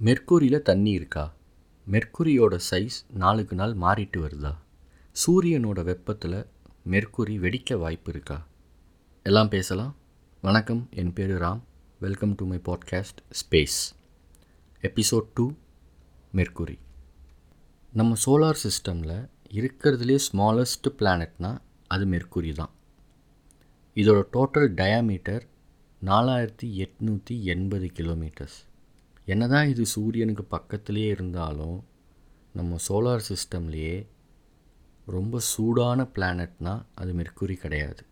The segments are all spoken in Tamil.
மெர்க்குரியில் தண்ணி இருக்கா? மெர்க்குரியோட சைஸ் நாளுக்கு நாள் மாறிட்டு வருதா? சூரியனோட வெப்பத்தில் மெர்க்குரி வெடிக்க வாய்ப்பு இருக்கா? எல்லாம் பேசலாம். வணக்கம். என் பேர் Ram. Welcome to my podcast space episode two Mercury. நம்ம சோலார் சிஸ்டமில் இருக்கிறதுலே ஸ்மாலஸ்ட் பிளானட்னா அது மெர்க்குரி தான். இதோட டோட்டல் டயாமீட்டர் நாலாயிரத்தி எட்நூற்றி எண்பது கிலோமீட்டர்ஸ் என்னதான் இது சூரியனுக்கு பக்கத்துலேயே இருந்தாலும் நம்ம சோலார் சிஸ்டம்லேயே ரொம்ப சூடான பிளானட்னால் அது மெர்க்குரி கிடையாது.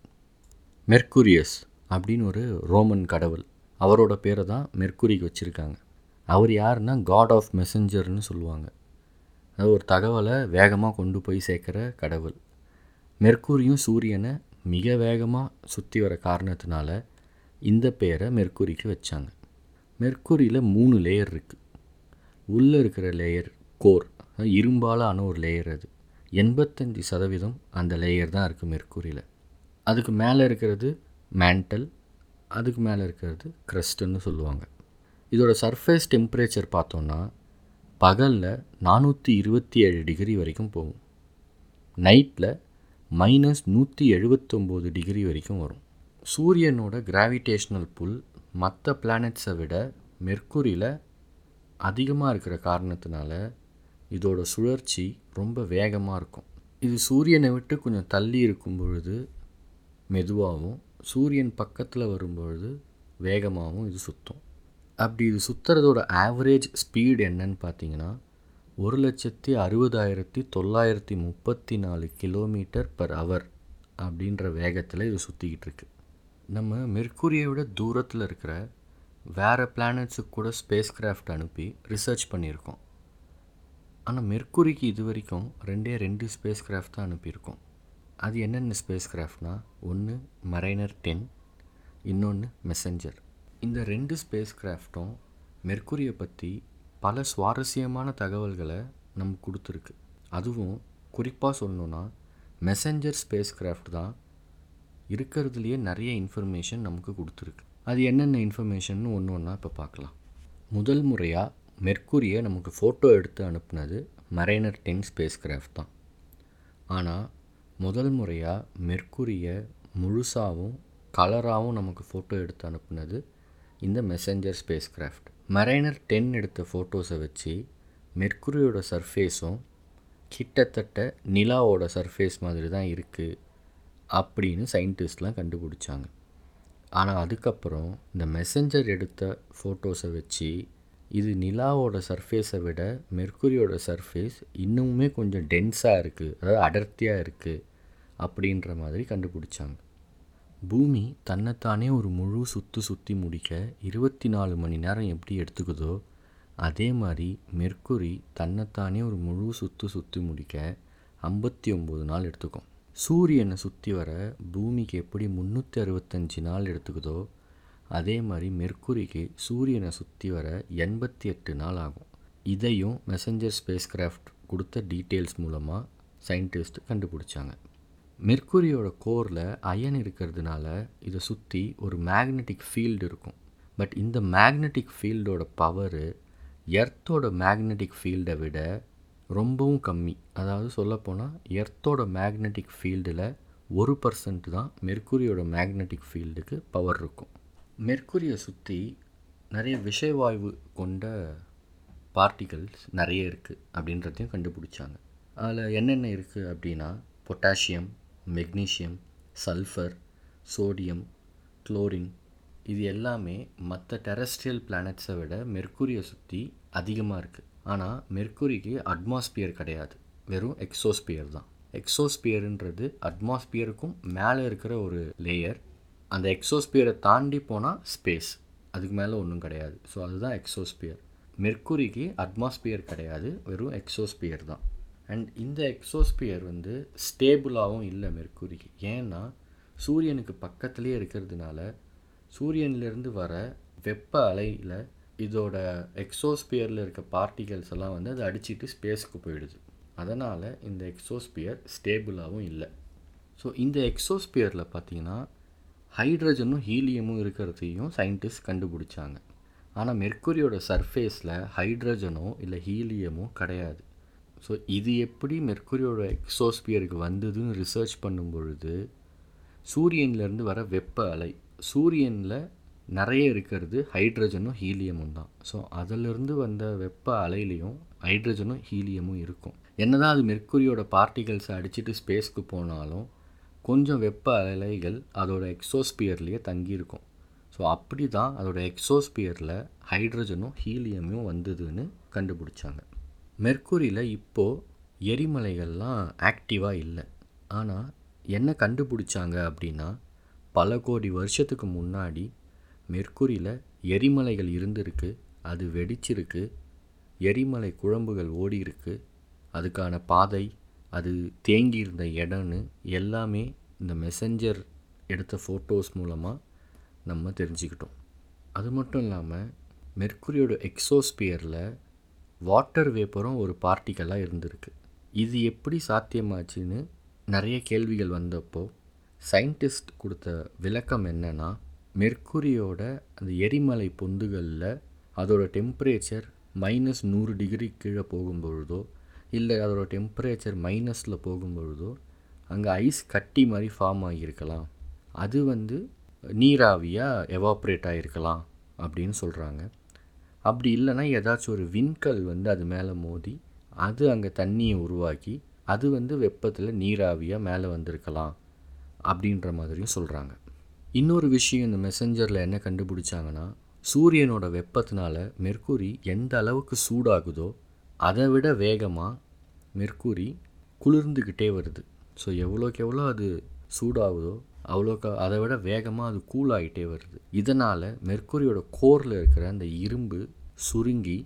மெர்க்குரியஸ் அப்படின்னு ஒரு ரோமன் கடவுள். அவரோட பேரை தான் மெர்க்குரிக்கு வச்சுருக்காங்க. அவர் யாருன்னா காட் ஆஃப் மெசஞ்சர்னு சொல்லுவாங்க. அது ஒரு தகவலை வேகமாக கொண்டு போய் சேர்க்குற கடவுள். மெர்க்குரியும் சூரியனை மிக வேகமாக சுற்றி வர காரணத்தினால இந்த பேரை மெர்க்குரிக்கு வச்சாங்க. மெர்க்குரியில் மூணு லேயர் இருக்குது உள்ளே இருக்கிற லேயர் கோர் இரும்பாலான ஒரு லேயர் அது. எண்பத்தஞ்சு சதவீதம் அந்த லேயர் தான் இருக்குது மெர்க்குரியில் அதுக்கு மேலே இருக்கிறது மேண்டல் அதுக்கு மேலே இருக்கிறது க்ரஸ்ட்டுன்னு சொல்லுவாங்க. இதோட சர்ஃபேஸ் டெம்பரேச்சர் பார்த்தோன்னா பகலில் நானூற்றி இருபத்தி ஏழு டிகிரி வரைக்கும் போகும். நைட்டில் மைனஸ் நூற்றி எழுபத்தொம்போது டிகிரி வரைக்கும் வரும். சூரியனோட கிராவிடேஷ்னல் புல் மற்ற பிளானட்ஸை விட மெர்க்குரியில் அதிகமாக இருக்கிற காரணத்தினால இதோட சுழற்சி ரொம்ப வேகமாக இருக்கும். இது சூரியனை விட்டு கொஞ்சம் தள்ளி இருக்கும் பொழுது மெதுவாகவும் சூரியன் பக்கத்தில் வரும்பொழுது வேகமாகவும் இது சுற்றும் அப்படி இது சுற்றுறதோட ஆவரேஜ் ஸ்பீடு என்னன்னு பார்த்தீங்கன்னா ஒரு லட்சத்தி அறுபதாயிரத்தி தொள்ளாயிரத்தி முப்பத்தி நாலு கிலோமீட்டர் பர் ஹவர் அப்படின்ற வேகத்தில் இது சுற்றிக்கிட்டு இருக்குது நம்ம மெர்க்குரியை விட தூரத்தில் இருக்கிற வேறு பிளானட்ஸுக்கு கூட ஸ்பேஸ் கிராஃப்ட் அனுப்பி ரிசர்ச் பண்ணியிருக்கோம். ஆனால் மெர்க்குரிக்கு இது வரைக்கும் ரெண்டே ரெண்டு ஸ்பேஸ் கிராஃப்ட் தான் அனுப்பியிருக்கோம். அது என்னென்ன ஸ்பேஸ் கிராஃப்ட்னா ஒன்று மரைனர் டென் இன்னொன்று மெசஞ்சர் இந்த ரெண்டு ஸ்பேஸ் கிராஃப்ட்டும் மெர்க்குரியை பற்றி பல சுவாரஸ்யமான தகவல்களை நமக்கு கொடுத்துருக்கு. அதுவும் குறிப்பாக சொல்லணுன்னா மெசஞ்சர் ஸ்பேஸ் கிராஃப்ட் தான் இருக்கிறதுலையே நிறைய இன்ஃபர்மேஷன் நமக்கு கொடுத்துருக்கு. அது என்னென்ன இன்ஃபர்மேஷன் ஒன்று ஒன்றா இப்போ பார்க்கலாம். முதல் முறையாக மெர்க்குரியை நமக்கு ஃபோட்டோ எடுத்து அனுப்புனது மரைனர் டென் ஸ்பேஸ் கிராஃப்ட் தான். ஆனால் முதல் முறையாக மெர்க்குரியை முழுசாகவும் கலராகவும் நமக்கு ஃபோட்டோ எடுத்து அனுப்புனது இந்த messenger spacecraft Mariner ten எடுத்த ஃபோட்டோஸை வச்சு மெர்க்குரியோட சர்ஃபேஸும் கிட்டத்தட்ட நிலாவோட சர்ஃபேஸ் மாதிரி தான் இருக்குது அப்படின்னு சயின்டிஸ்ட்லாம் கண்டுபிடிச்சாங்க. ஆனால் அதுக்கப்புறம் இந்த மெசஞ்சர் எடுத்த ஃபோட்டோஸை வச்சு இது நிலாவோட சர்ஃபேஸை விட மெர்க்குரியோட சர்ஃபேஸ் இன்னுமே கொஞ்சம் டென்ஸாக இருக்குது அதாவது அடர்த்தியாக இருக்குது அப்படின்ற மாதிரி கண்டுபிடிச்சாங்க. பூமி தன்னைத்தானே ஒரு முழு சுற்று சுற்றி முடிக்க இருபத்தி நாலு மணி நேரம் எப்படி எடுத்துக்குதோ அதே மாதிரி மெர்க்குரி தன்னைத்தானே ஒரு முழு சுற்று சுற்றி முடிக்க ஐம்பத்தி ஒம்பது நாள் எடுத்துக்கும். சூரியனை சுற்றி வர பூமிக்கு எப்படி முந்நூற்றி அறுபத்தஞ்சி நாள் எடுத்துக்குதோ அதே மாதிரி மெர்க்குரிக்கு சூரியனை சுற்றி வர எண்பத்தி எட்டு நாள் ஆகும். இதையும் மெசஞ்சர் ஸ்பேஸ் கிராஃப்ட் கொடுத்த டீட்டெயில்ஸ் மூலமாக சயின்டிஸ்ட் கண்டுபிடிச்சாங்க. மெர்க்குரியோட கோரில் அயன் இருக்கிறதுனால இதை சுற்றி ஒரு மேக்னெட்டிக் ஃபீல்டு இருக்கும். பட் இந்த மேக்னெட்டிக் ஃபீல்டோட பவரு எர்த்தோட மேக்னெட்டிக் ஃபீல்டை விட ரொம்பவும் கம்மி. அதாவது சொல்லப்போனால் எர்த்தோட மேக்னெட்டிக் ஃபீல்டில் ஒரு பர்சன்ட் தான் மெர்க்குரியோட மேக்னெட்டிக் ஃபீல்டுக்கு பவர் இருக்கும். மெர்க்குரியை சுற்றி நிறைய விஷவாயு கொண்ட பார்ட்டிகல்ஸ் நிறைய இருக்குது அப்படின்றதையும் கண்டுபிடிச்சாங்க. அதில் என்னென்ன இருக்குது அப்படின்னா potassium magnesium sulphur sodium chlorine இது எல்லாமே மற்ற டெரஸ்ட்ரியல் பிளானட்ஸை விட மெர்க்குரியை சுற்றி அதிகமாக இருக்குது ஆனால் மெர்க்குரிக்கு அட்மாஸ்பியர் கிடையாது. வெறும் எக்ஸோஸ்பியர் தான். எக்ஸோஸ்பியருன்றது அட்மாஸ்பியருக்கும் மேலே இருக்கிற ஒரு லேயர் அந்த எக்ஸோஸ்பியரை தாண்டி போனால் ஸ்பேஸ் அதுக்கு மேலே ஒன்றும் கிடையாது. ஸோ அதுதான் எக்ஸோஸ்பியர் மெர்க்குரிக்கு அட்மாஸ்பியர் கிடையாது. வெறும் எக்ஸோஸ்பியர் தான். அண்ட் இந்த எக்ஸோஸ்பியர் வந்து ஸ்டேபிளாகவும் இல்லை மெர்க்குரிக்கு ஏன்னா சூரியனுக்கு பக்கத்துலேயே இருக்கிறதுனால சூரியன்லேருந்து வர வெப்ப அலையில் இதோட எக்ஸோஸ்பியரில் இருக்க பார்ட்டிகல்ஸ் எல்லாம் வந்து அதை அடிச்சிட்டு ஸ்பேஸ்க்கு போயிடுது. அதனால் இந்த எக்ஸோஸ்பியர் ஸ்டேபிளாகவும் இல்லை. ஸோ இந்த எக்ஸோஸ்பியரில் பார்த்தீங்கன்னா ஹைட்ரஜனும் ஹீலியமும் இருக்கிறதையும் சயின்டிஸ்ட் கண்டுபிடிச்சாங்க. ஆனால் மெர்க்குரியோட சர்ஃபேஸில் ஹைட்ரஜனோ இல்லை ஹீலியமோ கிடையாது. ஸோ இது எப்படி மெர்க்குரியோட எக்ஸோஸ்பியருக்கு வந்ததுன்னு ரிசர்ச் பண்ணும் பொழுது சூரியன்லேருந்து வர வெப்ப அலை சூரியனில் நிறைய இருக்கிறது. ஹைட்ரஜனும் ஹீலியமும் தான். ஸோ அதிலிருந்து வந்த வெப்ப அலையிலையும் ஹைட்ரஜனும் ஹீலியமும் இருக்கும். என்னதான் அது மெர்க்குரியோட பார்ட்டிகல்ஸை அடிச்சுட்டு ஸ்பேஸ்க்கு போனாலும் கொஞ்சம் வெப்ப அலைகள் அதோட எக்ஸோஸ்பியர்லேயே தங்கியிருக்கும் ஸோ அப்படி தான் அதோட எக்ஸோஸ்பியரில் ஹைட்ரஜனும் ஹீலியமும் வந்ததுன்னு கண்டுபிடிச்சாங்க. மெர்க்குரியில் இப்போது எரிமலைகள்லாம் ஆக்டிவாக இல்லை. ஆனால் என்ன கண்டுபிடிச்சாங்க அப்படின்னா பல கோடி வருஷத்துக்கு முன்னாடி மெர்க்குரியில் எரிமலைகள் இருந்திருக்கு அது வெடிச்சிருக்கு எரிமலை குழம்புகள் ஓடி இருக்கு அதுக்கான பாதை அது தேங்கியிருந்த இடம்னு எல்லாமே இந்த மெசஞ்சர் எடுத்த ஃபோட்டோஸ் மூலமாக நம்ம தெரிஞ்சுக்கிட்டோம். அது மட்டும் இல்லாமல் மெர்க்குரியோட எக்ஸோஸ்பியரில் வாட்டர் வேப்பரும் ஒரு பார்ட்டிக்கலாக இருந்திருக்கு. இது எப்படி சாத்தியமாச்சுன்னு நிறைய கேள்விகள் வந்தப்போ சயின்டிஸ்ட் கொடுத்த விளக்கம் என்னென்னா மெர்க்குரியோட அந்த எரிமலை பொந்துகளில் அதோடய டெம்பரேச்சர் மைனஸ் நூறு டிகிரி கீழே போகும்பொழுதோ இல்லை அதோட டெம்பரேச்சர் மைனஸில் போகும்பொழுதோ அங்கே ஐஸ் கட்டி மாதிரி ஃபார்ம் ஆகியிருக்கலாம். அது வந்து நீராவியாக எவாப்ரேட் ஆகிருக்கலாம் அப்படின்னு சொல்கிறாங்க அப்படி இல்லைன்னா ஏதாச்சும் ஒரு விண்கல் வந்து அது மேலே மோதி அது அங்கே தண்ணியை உருவாக்கி அது வந்து வெப்பத்தில் நீராவியாக மேலே வந்திருக்கலாம் அப்படின்ற மாதிரியும் சொல்கிறாங்க இன்னொரு விஷயம் இந்த மெசஞ்சரில் என்ன கண்டுபிடிச்சாங்கன்னா சூரியனோட வெப்பத்தினால மெர்க்குரி எந்த அளவுக்கு சூடாகுதோ அதை விட வேகமாக மெர்க்குரி குளிர்ந்துக்கிட்டே வருது. ஸோ எவ்வளோக்கு எவ்வளோ அது சூடாகுதோ அவ்வளோக்கு அதை விட வேகமாக அது கூல் ஆகிட்டே வருது. இதனால் மெர்க்குரியோட கோரில் இருக்கிற அந்த இரும்பு சுருங்கி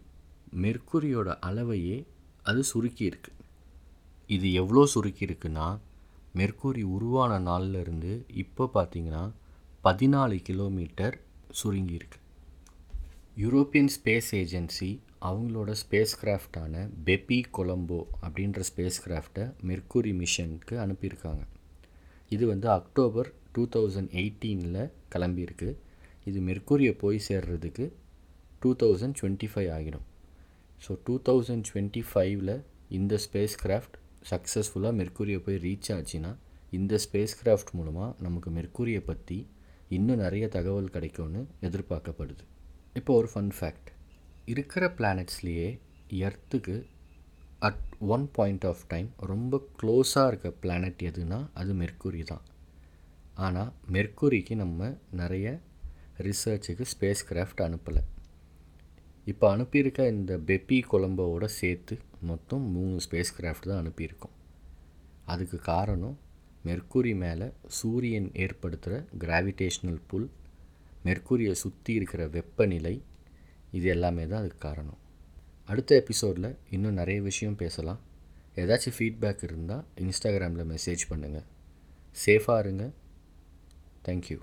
மெர்க்குரியோட அளவையே அது சுருக்கியிருக்கு இது எவ்வளோ சுருக்கி இருக்குன்னா மெர்க்குரி உருவான இருந்து இப்போ பார்த்தீங்கன்னா பதினாலு கிலோமீட்டர் சுருங்கியிருக்கு. யூரோப்பியன் ஸ்பேஸ் ஏஜென்சி அவங்களோட ஸ்பேஸ் கிராஃப்டான பெப்பி கொலம்போ அப்படின்ற ஸ்பேஸ் கிராஃப்டை மெர்க்குரி மிஷனுக்கு அனுப்பியிருக்காங்க. இது வந்து அக்டோபர் டூ தௌசண்ட் எயிட்டீனில் கிளம்பியிருக்கு. இது மெர்க்குரியை போய் சேர்றதுக்கு டூ தௌசண்ட் டுவெண்ட்டி ஃபைவ் ஆகிடும். ஸோ டூ தௌசண்ட் டுவெண்ட்டி ஃபைவ்ல இந்த ஸ்பேஸ் கிராஃப்ட் சக்ஸஸ்ஃபுல்லாக மெர்க்குரியை போய் ரீச் ஆச்சுன்னா இந்த ஸ்பேஸ் கிராஃப்ட் மூலமாக நமக்கு மெர்க்குரியை பற்றி இன்னும் நிறைய தகவல் கிடைக்கும்னு எதிர்பார்க்கப்படுது. இப்போ ஒரு ஃபன் ஃபேக்ட் இருக்கிற பிளானட்ஸ்லேயே எர்த்துக்கு at one point of time ரொம்ப க்ளோஸாக இருக்க பிளானட் எதுனா அது மெர்க்குரி தான். ஆனால் மெர்க்குரிக்கு நம்ம நிறைய ரிசர்ச்சுக்கு ஸ்பேஸ் கிராஃப்ட் அனுப்பலை. இப்போ அனுப்பியிருக்க இந்த பெப்பி கொலம்போவோட சேர்த்து மொத்தம் மூணு ஸ்பேஸ் கிராஃப்ட் தான் அனுப்பியிருக்கோம். அதுக்கு காரணம் மெர்க்குரி மேலே சூரியன் ஏற்படுத்துகிற கிராவிடேஷ்னல் புல் மெர்க்குரியை சுற்றி இருக்கிற வெப்பநிலை இது எல்லாமே தான் அதுக்கு காரணம். அடுத்த எபிசோடில் இன்னும் நிறைய விஷயம் பேசலாம். ஏதாச்சும் ஃபீட்பேக் இருந்தால் இன்ஸ்டாகிராமில் மெசேஜ் பண்ணுங்கள் சேஃபாக இருங்க. தேங்க்யூ